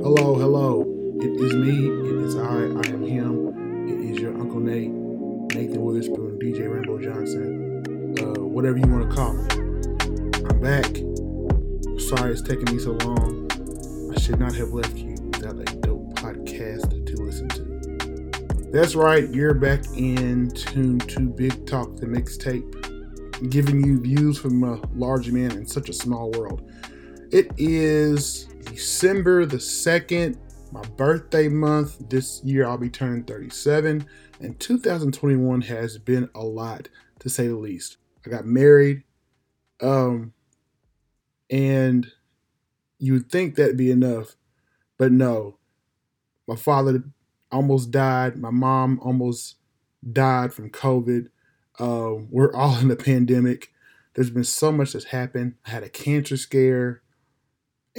Hello, hello. It is me. It is I. I am him. It is your Uncle Nate, Nathan Witherspoon, DJ Rainbow Johnson, uh, whatever you want to call me. I'm back. Sorry it's taking me so long. I should not have left you without a dope podcast to listen to. That's right. You're back in tune to Big Talk, the mixtape, giving you views from a large man in such a small world. It is December the 2nd, my birthday month. This year I'll be turning 37, and 2021 has been a lot to say the least. I got married, um, and you would think that'd be enough, but no. My father almost died, my mom almost died from COVID. Uh, we're all in the pandemic. There's been so much that's happened. I had a cancer scare.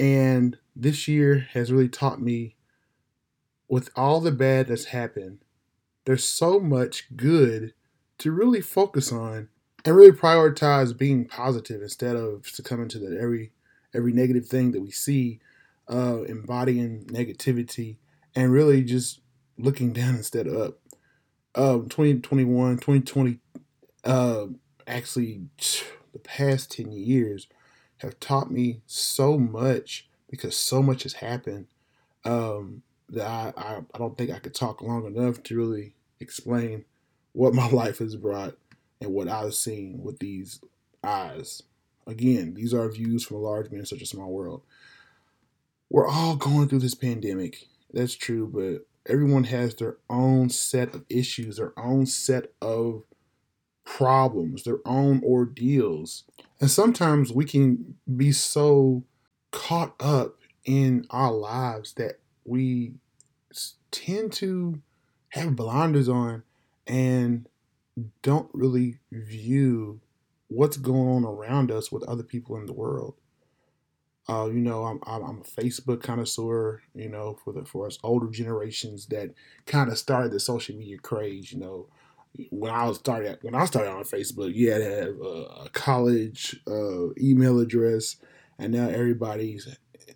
And this year has really taught me with all the bad that's happened, there's so much good to really focus on and really prioritize being positive instead of succumbing to that every every negative thing that we see, uh, embodying negativity and really just looking down instead of up. Um, 2021, 2020, uh, actually, the past 10 years have taught me so much because so much has happened um, that I, I, I don't think I could talk long enough to really explain what my life has brought and what I've seen with these eyes. Again, these are views from a large man such a small world. We're all going through this pandemic. That's true, but everyone has their own set of issues, their own set of problems, their own ordeals. And sometimes we can be so caught up in our lives that we tend to have blinders on and don't really view what's going on around us with other people in the world. Uh, you know, I'm, I'm a Facebook connoisseur. You know, for the for us older generations that kind of started the social media craze. You know, when I was started when I started on Facebook, you had to have a, college uh, email address, and now everybody's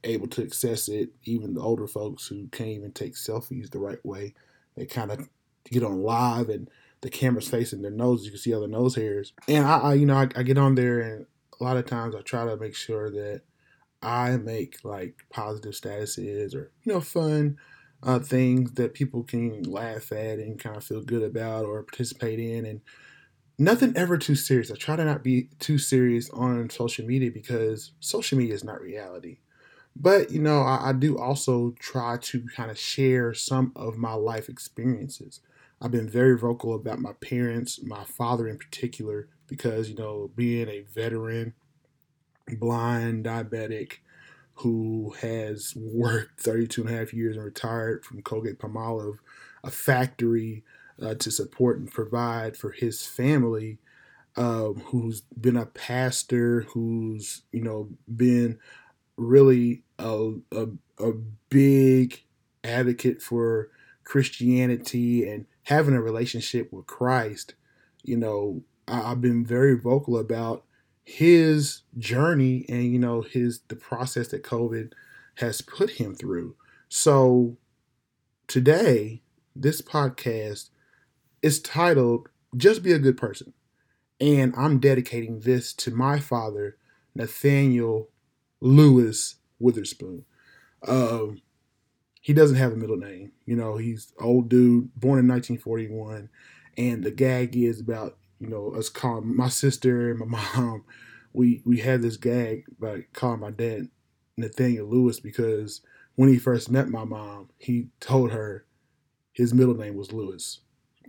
able to access it. Even the older folks who can't even take selfies the right way, they kind of get on live and the camera's facing their nose. You can see all the nose hairs, and I, I you know, I, I get on there and a lot of times I try to make sure that I make like positive statuses or you know fun uh, things that people can laugh at and kind of feel good about or participate in. And nothing ever too serious. I try to not be too serious on social media because social media is not reality. But, you know, I, I do also try to kind of share some of my life experiences. I've been very vocal about my parents, my father in particular, because, you know, being a veteran, blind, diabetic, who has worked 32 and a half years and retired from Colgate Palmolive, a factory uh, to support and provide for his family, um, who's been a pastor, who's, you know, been really a, a, a big advocate for Christianity and having a relationship with Christ. You know, I, I've been very vocal about his journey and you know his the process that COVID has put him through. So today, this podcast is titled "Just Be a Good Person," and I'm dedicating this to my father, Nathaniel Lewis Witherspoon. Um, he doesn't have a middle name. You know, he's old dude, born in 1941, and the gag is about you know, us calling my sister and my mom, we we had this gag by calling my dad Nathaniel Lewis because when he first met my mom, he told her his middle name was Lewis.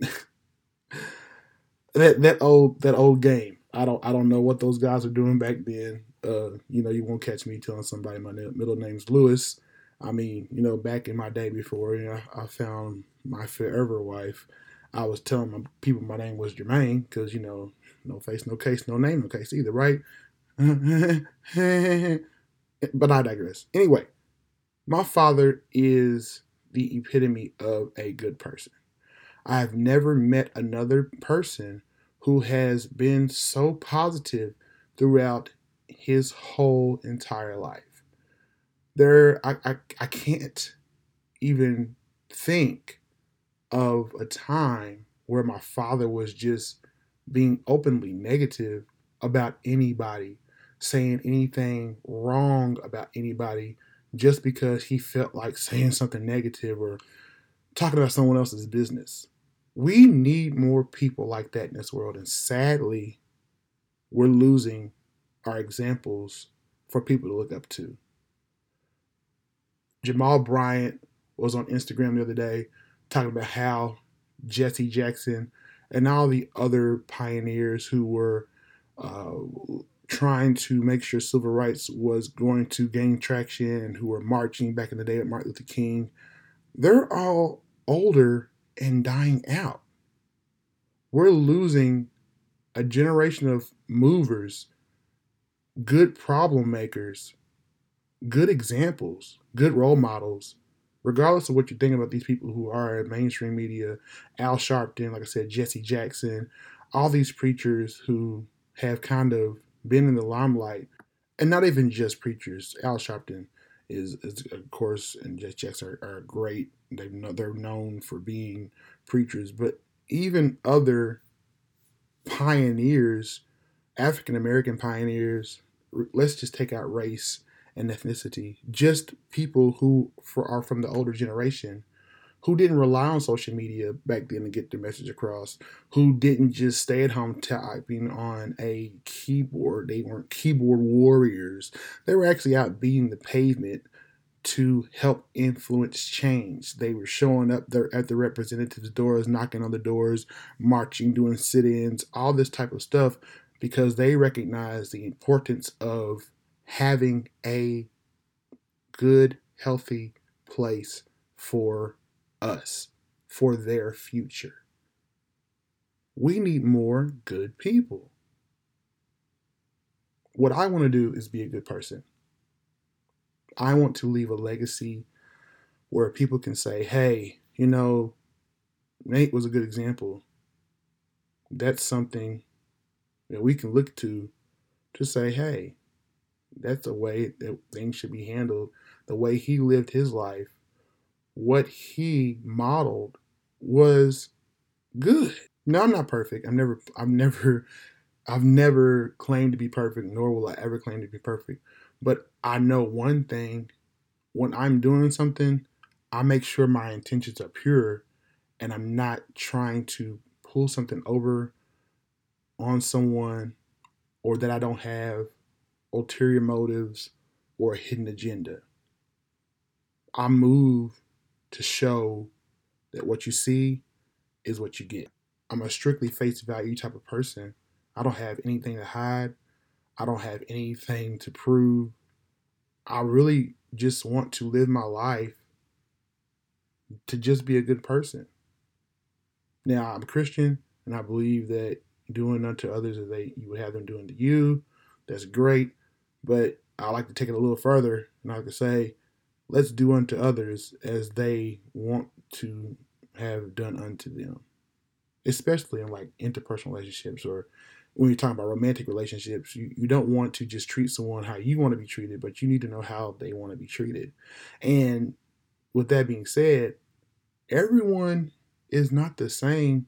that that old that old game. I don't I don't know what those guys were doing back then. Uh, you know, you won't catch me telling somebody my middle name's Lewis. I mean, you know, back in my day before you know, I found my forever wife, I was telling my people my name was Jermaine because you know, no face, no case, no name, no case either, right? but I digress. Anyway, my father is the epitome of a good person. I have never met another person who has been so positive throughout his whole entire life. there I, I, I can't even think of a time where my father was just being openly negative about anybody, saying anything wrong about anybody just because he felt like saying something negative or talking about someone else's business. We need more people like that in this world. And sadly, we're losing our examples for people to look up to. Jamal Bryant was on Instagram the other day talking about how Jesse Jackson and all the other pioneers who were uh, trying to make sure civil rights was going to gain traction and who were marching back in the day with Martin Luther King, they're all older and dying out. We're losing a generation of movers, good problem makers, good examples, good role models, regardless of what you think about these people who are in mainstream media, Al Sharpton, like I said, Jesse Jackson, all these preachers who have kind of been in the limelight, and not even just preachers. Al Sharpton is, is of course, and Jesse Jackson are, are great. They know they're known for being preachers, but even other pioneers, African American pioneers. Let's just take out race and ethnicity. Just people who for, are from the older generation who didn't rely on social media back then to get their message across, who didn't just stay at home typing on a keyboard. They weren't keyboard warriors. They were actually out beating the pavement to help influence change. They were showing up there at the representatives' doors, knocking on the doors, marching, doing sit ins, all this type of stuff because they recognize the importance of having a good, healthy place for us, for their future. We need more good people. What I want to do is be a good person. I want to leave a legacy where people can say, hey, you know, Nate was a good example. That's something that we can look to to say, hey, that's the way that things should be handled. The way he lived his life, what he modeled was good. No, I'm not perfect. I'm never I've never I've never claimed to be perfect, nor will I ever claim to be perfect. But I know one thing when I'm doing something, I make sure my intentions are pure and I'm not trying to pull something over on someone or that I don't have ulterior motives or a hidden agenda. I move to show that what you see is what you get. I'm a strictly face value type of person. I don't have anything to hide. I don't have anything to prove. I really just want to live my life to just be a good person. Now, I'm Christian and I believe that doing unto others as they you would have them doing to you, that's great. But I like to take it a little further and I to say, let's do unto others as they want to have done unto them. Especially in like interpersonal relationships or when you're talking about romantic relationships, you, you don't want to just treat someone how you want to be treated, but you need to know how they want to be treated. And with that being said, everyone is not the same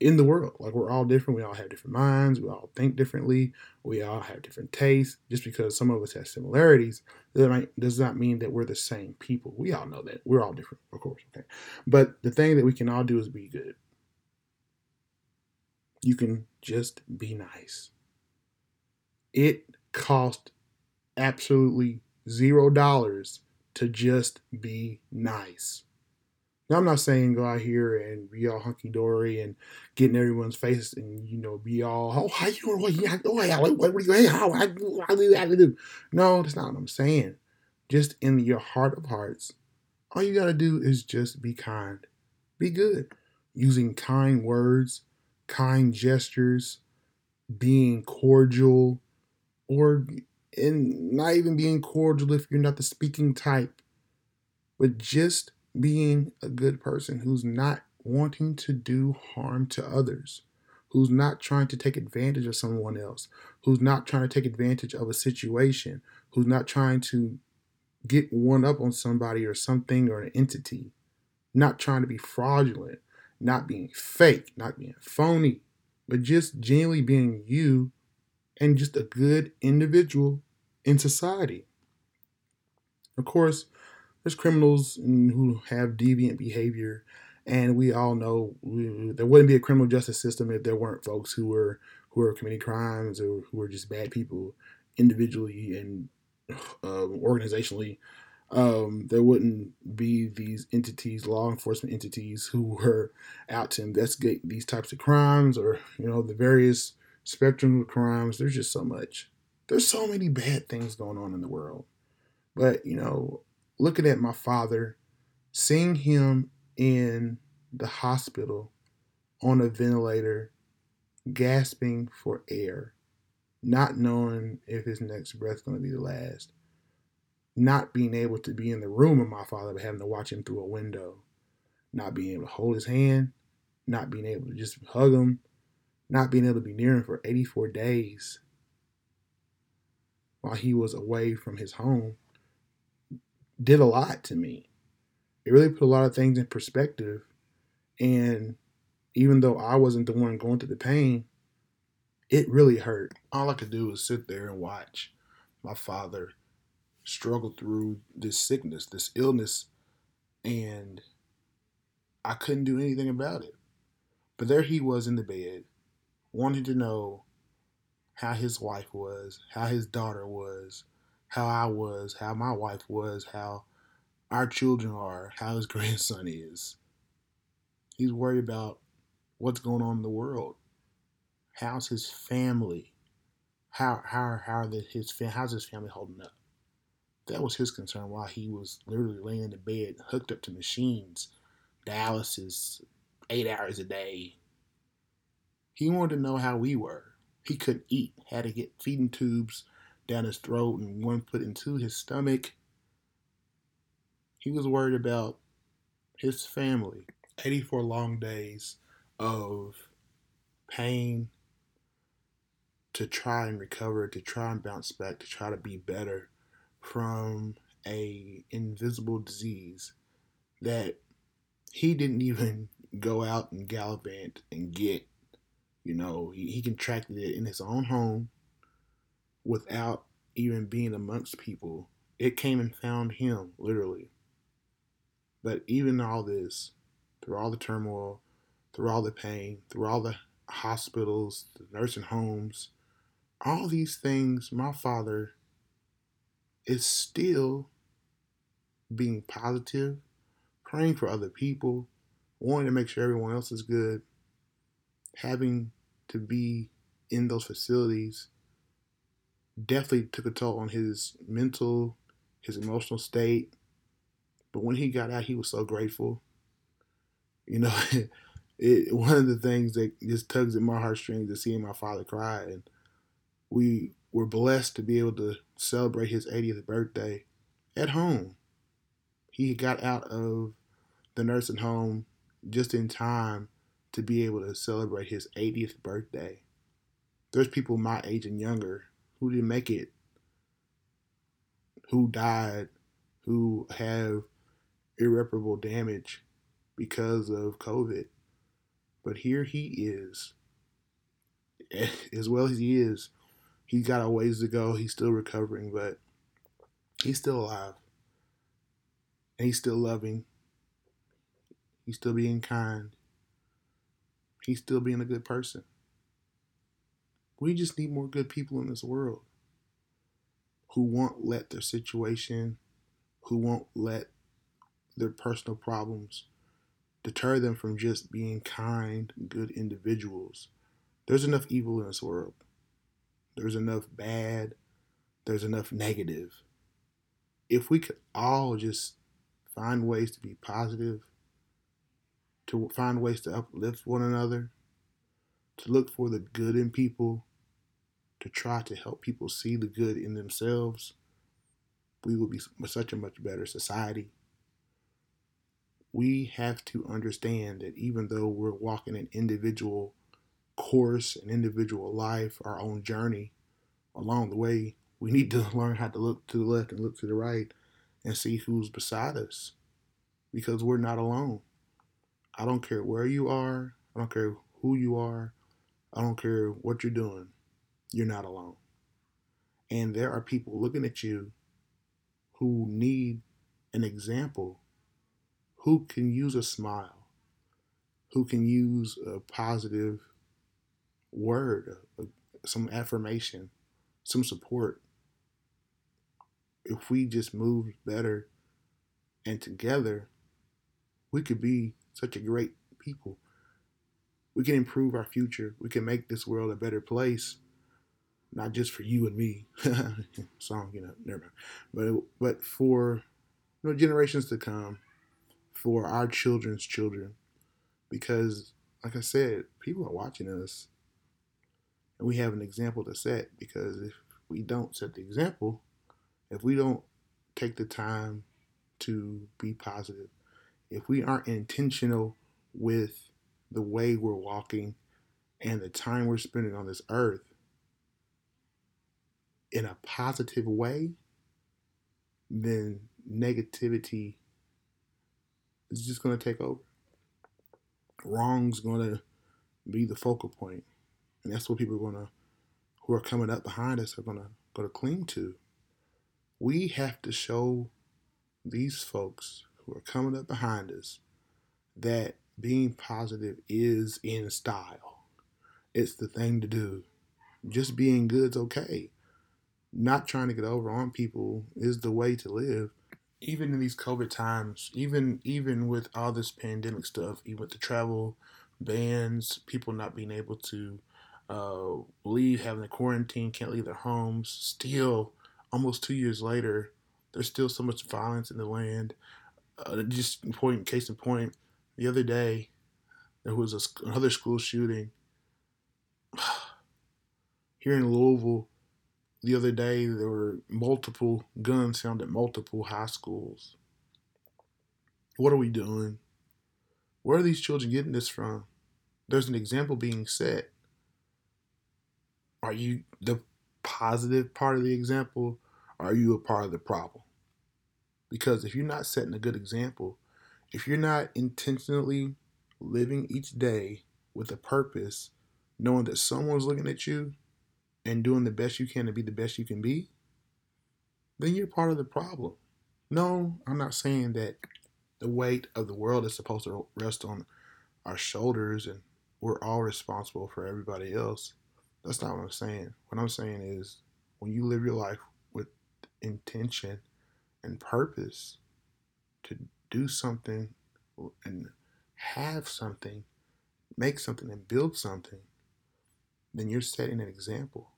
in the world. Like we're all different. We all have different minds. We all think differently. We all have different tastes. Just because some of us have similarities that might, does not mean that we're the same people. We all know that. We're all different, of course. Okay. But the thing that we can all do is be good. You can just be nice. It cost absolutely zero dollars to just be nice. Now, I'm not saying go out here and be all hunky dory and get in everyone's face and you know be all oh how you doing? What you what, what, what, hey, how, how, how do you have to do? No, that's not what I'm saying. Just in your heart of hearts, all you gotta do is just be kind, be good, using kind words, kind gestures, being cordial, or and not even being cordial if you're not the speaking type, but just being a good person who's not wanting to do harm to others, who's not trying to take advantage of someone else, who's not trying to take advantage of a situation, who's not trying to get one up on somebody or something or an entity, not trying to be fraudulent, not being fake, not being phony, but just genuinely being you and just a good individual in society. Of course, there's criminals who have deviant behavior, and we all know there wouldn't be a criminal justice system if there weren't folks who were who are committing crimes or who are just bad people individually and um, organizationally. Um, there wouldn't be these entities, law enforcement entities, who were out to investigate these types of crimes or you know the various spectrum of crimes. There's just so much. There's so many bad things going on in the world. But you know, looking at my father, seeing him in the hospital on a ventilator gasping for air, not knowing if his next breath's going to be the last, not being able to be in the room with my father, but having to watch him through a window, not being able to hold his hand, not being able to just hug him, not being able to be near him for 84 days while he was away from his home did a lot to me. It really put a lot of things in perspective. And even though I wasn't the one going through the pain, it really hurt. All I could do was sit there and watch my father struggle through this sickness, this illness, and I couldn't do anything about it. But there he was in the bed, wanting to know how his wife was, how his daughter was, how I was, how my wife was, how our children are, how his grandson is. He's worried about what's going on in the world. How's his family? How how how are the, his how's his family holding up? That was his concern while he was literally laying in the bed, hooked up to machines, dialysis, eight hours a day. He wanted to know how we were. He couldn't eat, had to get feeding tubes down his throat and one put into his stomach. He was worried about his family. 84 long days of pain to try and recover, to try and bounce back, to try to be better from a invisible disease that he didn't even go out and gallivant and get. You know, he, he contracted it in his own home without even being amongst people. It came and found him, literally. But even all this, through all the turmoil, through all the pain, through all the hospitals, the nursing homes, all these things, my father is still being positive, praying for other people, wanting to make sure everyone else is good, having to be in those facilities definitely took a toll on his mental, his emotional state. But when he got out, he was so grateful. You know, it, one of the things that just tugs at my heartstrings is seeing my father cry. And we were blessed to be able to celebrate his 80th birthday at home. He got out of the nursing home just in time to be able to celebrate his 80th birthday. There's people my age and younger who didn't make it, who died, who have irreparable damage because of COVID. But here he is. As well as he is, he's got a ways to go. He's still recovering, but he's still alive. And he's still loving. He's still being kind. He's still being a good person. We just need more good people in this world who won't let their situation, who won't let their personal problems deter them from just being kind, good individuals. There's enough evil in this world. There's enough bad. There's enough negative. If we could all just find ways to be positive, to find ways to uplift one another, to look for the good in people, to try to help people see the good in themselves, we will be such a much better society. We have to understand that even though we're walking an individual course, an individual life, our own journey along the way, we need to learn how to look to the left and look to the right and see who's beside us because we're not alone. I don't care where you are, I don't care who you are, I don't care what you're doing, you're not alone. And there are people looking at you who need an example, who can use a smile, who can use a positive word, uh, some affirmation, some support. If we just move better and together, we could be such a great people. We can improve our future. We can make this world a better place, not just for you and me. Song, you know, never mind. But but for you know generations to come, for our children's children, because like I said, people are watching us, and we have an example to set. Because if we don't set the example, if we don't take the time to be positive, if we aren't intentional with the way we're walking and the time we're spending on this earth in a positive way, then negativity is just going to take over. Wrong's going to be the focal point, and that's what people are going to, who are coming up behind us, are going to going to cling to. We have to show these folks who are coming up behind us that being positive is in style. It's the thing to do. Just being good's okay. Not trying to get over on people is the way to live. Even in these COVID times, even even with all this pandemic stuff, even with the travel bans, people not being able to uh, leave, having the quarantine, can't leave their homes. Still, almost two years later, there's still so much violence in the land. Uh, just point case in point, the other day there was a, another school shooting here in Louisville. The other day there were multiple guns found at multiple high schools. What are we doing? Where are these children getting this from? There's an example being set. Are you the positive part of the example? Or are you a part of the problem? Because if you're not setting a good example, if you're not intentionally living each day with a purpose, knowing that someone's looking at you and doing the best you can to be the best you can be, then you're part of the problem. No, I'm not saying that the weight of the world is supposed to rest on our shoulders and we're all responsible for everybody else. That's not what I'm saying. What I'm saying is when you live your life with intention and purpose to do something and have something, make something and build something, then you're setting an example.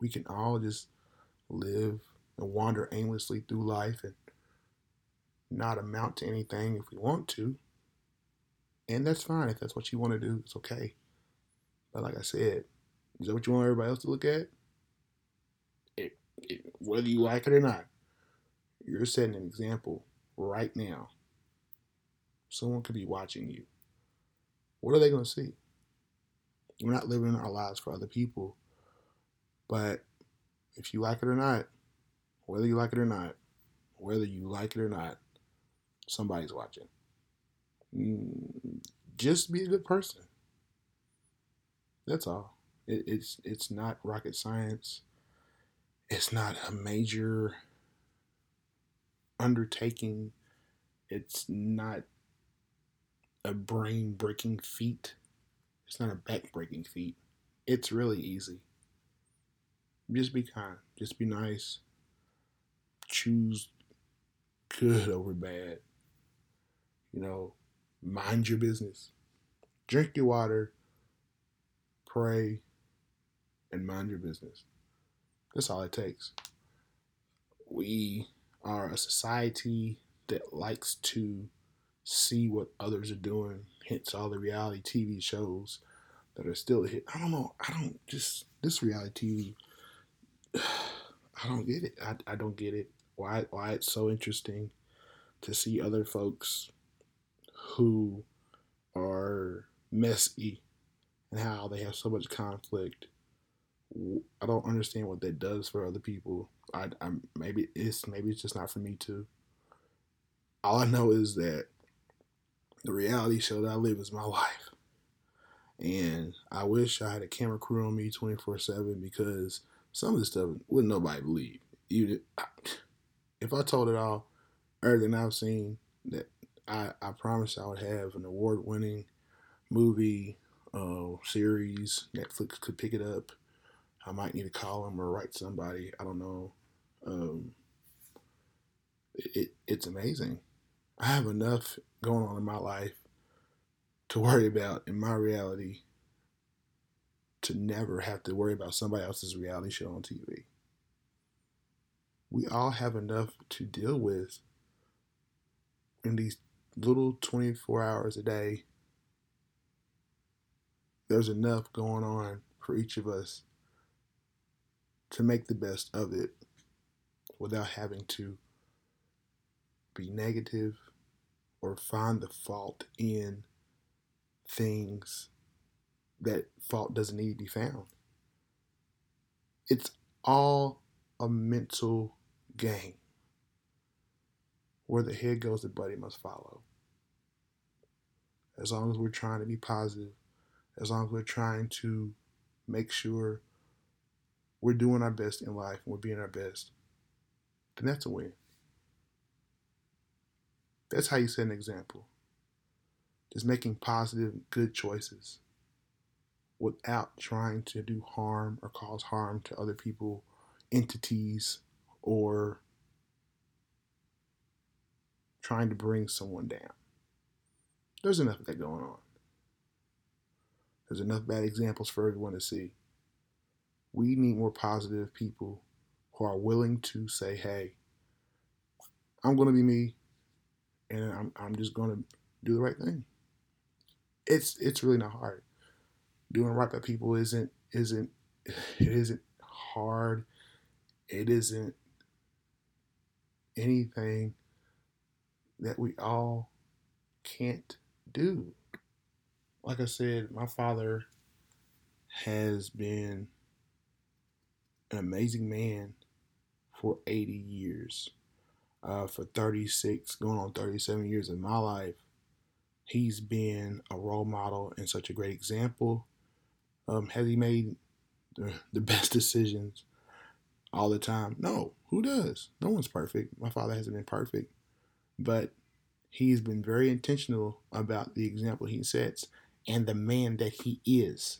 We can all just live and wander aimlessly through life and not amount to anything if we want to. And that's fine. If that's what you want to do, it's okay. But like I said, is that what you want everybody else to look at? It, it, whether you like it or not, you're setting an example right now. Someone could be watching you. What are they going to see? We're not living our lives for other people. But if you like it or not, whether you like it or not, whether you like it or not, somebody's watching. Mm, just be a good person. That's all. It, it's it's not rocket science. It's not a major undertaking. It's not a brain breaking feat. It's not a back breaking feat. It's really easy. Just be kind. Just be nice. Choose good over bad. You know, mind your business. Drink your water. Pray. And mind your business. That's all it takes. We are a society that likes to see what others are doing, hence all the reality TV shows that are still hit. I don't know. I don't just this reality TV. I don't get it. I, I don't get it. Why why it's so interesting to see other folks who are messy and how they have so much conflict. I don't understand what that does for other people. I, I maybe it's maybe it's just not for me too. All I know is that the reality show that I live is my life. And I wish I had a camera crew on me 24 7 because some of this stuff wouldn't nobody believe. Even if I told it all, everything I've seen, that I, I promise I would have an award winning movie, uh, series. Netflix could pick it up. I might need to call them or write somebody. I don't know. Um, it, it's amazing. I have enough going on in my life to worry about in my reality to never have to worry about somebody else's reality show on TV. We all have enough to deal with in these little 24 hours a day. There's enough going on for each of us to make the best of it without having to be negative or find the fault in things that fault doesn't need to be found. It's all a mental game. Where the head goes, the body must follow. As long as we're trying to be positive, as long as we're trying to make sure we're doing our best in life and we're being our best, then that's a win. That's how you set an example. Just making positive, good choices without trying to do harm or cause harm to other people, entities, or trying to bring someone down. There's enough of that going on. There's enough bad examples for everyone to see. We need more positive people who are willing to say, hey, I'm going to be me and I'm, I'm just going to do the right thing. It's it's really not hard. Doing right by people isn't isn't it isn't hard. It isn't anything that we all can't do. Like I said, my father has been an amazing man for 80 years. Uh, for 36, going on 37 years of my life, he's been a role model and such a great example. Um, has he made the, the best decisions all the time? No. Who does? No one's perfect. My father hasn't been perfect, but he's been very intentional about the example he sets and the man that he is.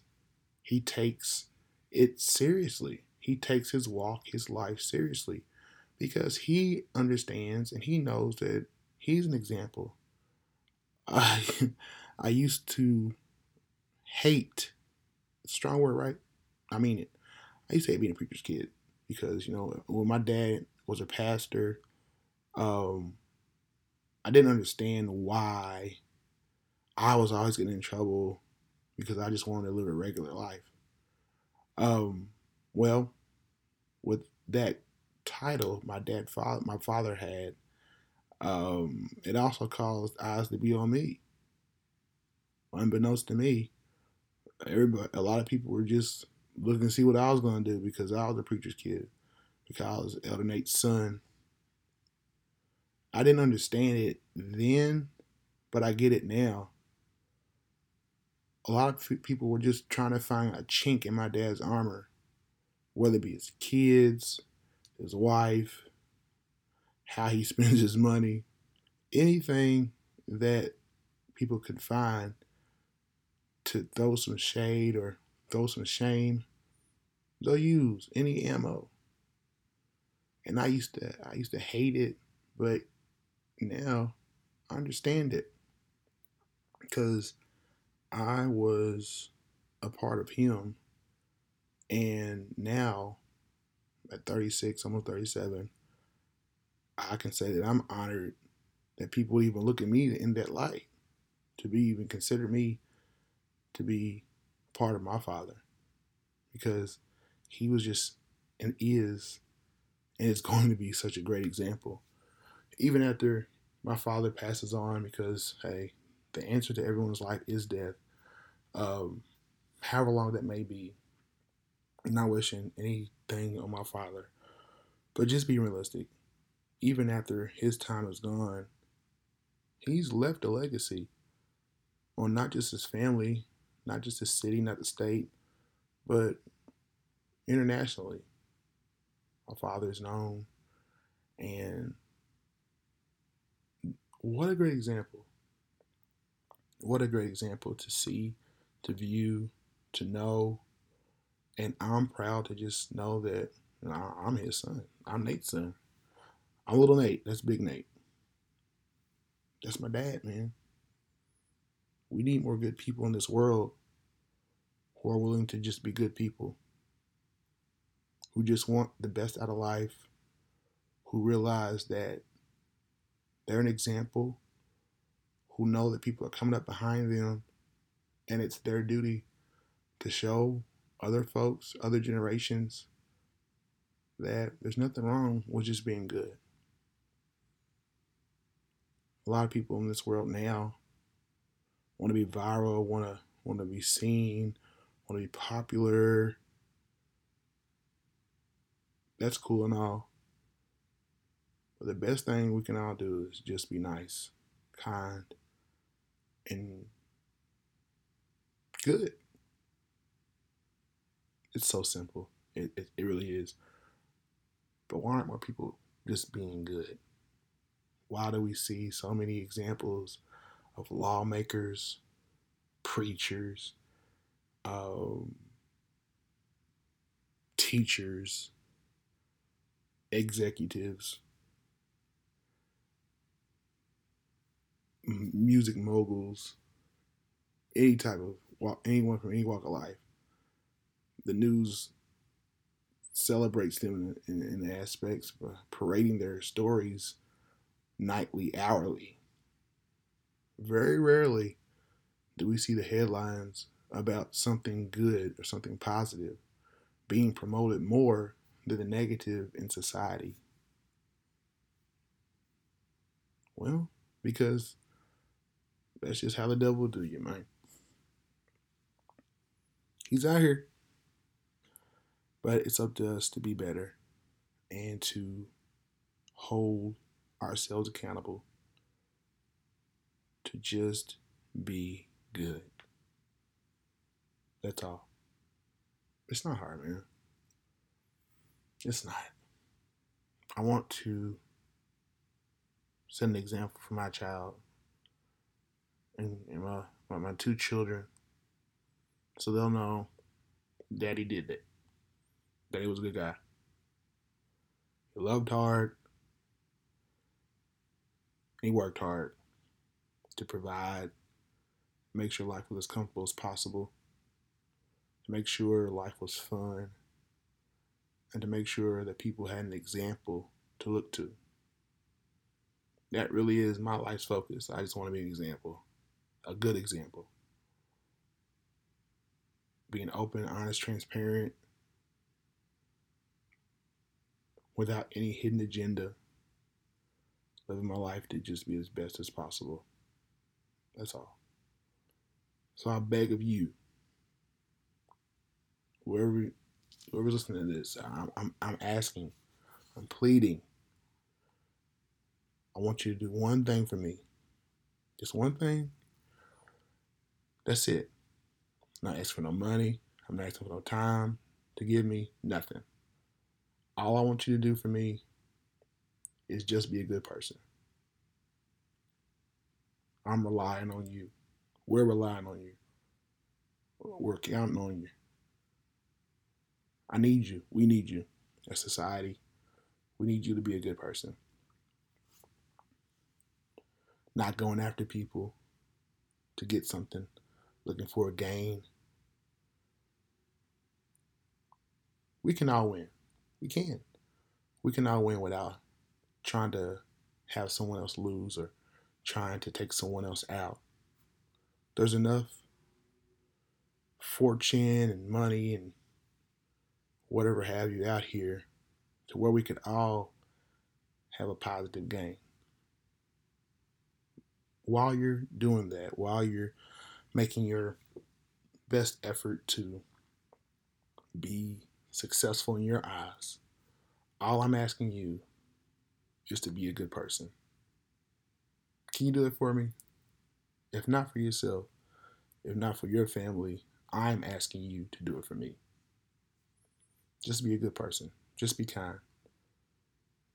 He takes it seriously. He takes his walk, his life seriously because he understands and he knows that he's an example. I I used to hate strong word, right? I mean it. I used to hate being a preacher's kid because, you know, when my dad was a pastor, um, I didn't understand why I was always getting in trouble because I just wanted to live a regular life. Um, well, with that title my dad father my father had, um, it also caused eyes to be on me. Unbeknownst to me, everybody a lot of people were just looking to see what I was gonna do because I was a preacher's kid, because I was Elder Nate's son. I didn't understand it then, but I get it now. A lot of people were just trying to find a chink in my dad's armor whether it be his kids, his wife, how he spends his money, anything that people could find to throw some shade or throw some shame, they'll use any ammo. And I used to I used to hate it, but now I understand it because I was a part of him and now, at 36, almost 37, I can say that I'm honored that people even look at me in that light, to be even consider me to be part of my father, because he was just and is and is going to be such a great example. Even after my father passes on, because hey, the answer to everyone's life is death. Um, however long that may be, I'm not wishing anything on my father. But just be realistic. Even after his time is gone, he's left a legacy on not just his family, not just the city, not the state, but internationally. My father is known. And what a great example. What a great example to see, to view, to know. And I'm proud to just know that I'm his son. I'm Nate's son. I'm little Nate. That's big Nate. That's my dad, man. We need more good people in this world who are willing to just be good people, who just want the best out of life, who realize that they're an example, who know that people are coming up behind them, and it's their duty to show other folks, other generations, that there's nothing wrong with just being good. A lot of people in this world now want to be viral, want to want to be seen, want to be popular. That's cool and all. But the best thing we can all do is just be nice, kind, and good. It's so simple. It, it, it really is. But why aren't more people just being good? Why do we see so many examples of lawmakers, preachers, um, teachers, executives, music moguls, any type of walk, anyone from any walk of life. The news celebrates them in, in, in aspects, parading their stories nightly, hourly. Very rarely do we see the headlines about something good or something positive being promoted more than the negative in society. Well, because that's just how the devil do you, man. He's out here. But it's up to us to be better and to hold ourselves accountable to just be good. That's all. It's not hard, man. It's not. I want to set an example for my child and, and my, my, my two children so they'll know daddy did it. Daddy was a good guy. He loved hard. He worked hard to provide, make sure life was as comfortable as possible, to make sure life was fun, and to make sure that people had an example to look to. That really is my life's focus. I just want to be an example, a good example. Being open, honest, transparent, without any hidden agenda, living my life to just be as best as possible. That's all. So I beg of you, whoever whoever's listening to this, I'm, I'm, I'm asking, I'm pleading. I want you to do one thing for me. Just one thing. That's it. I'm not asking for no money. I'm not asking for no time to give me. Nothing. All I want you to do for me is just be a good person. I'm relying on you. We're relying on you. We're counting on you. I need you. We need you as society. We need you to be a good person. Not going after people to get something, looking for a gain. We can all win. We can. We can all win without trying to have someone else lose or trying to take someone else out. There's enough fortune and money and whatever have you out here to where we could all have a positive gain. While you're doing that, while you're making your best effort to be successful in your eyes, All I'm asking you is to be a good person. Can you do it for me? If not for yourself, if not for your family, I'm asking you to do it for me. Just be a good person. Just be kind.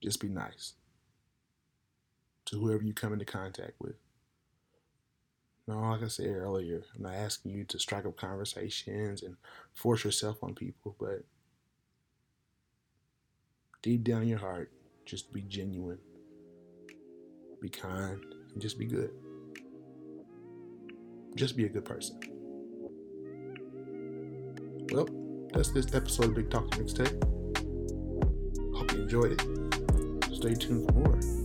Just be nice to whoever you come into contact with. No, like I said earlier, I'm not asking you to strike up conversations and force yourself on people, but deep down in your heart, just be genuine, be kind, and just be good. Just be a good person. Well, that's this episode of Big Talk Mixtape. Hope you enjoyed it. Stay tuned for more.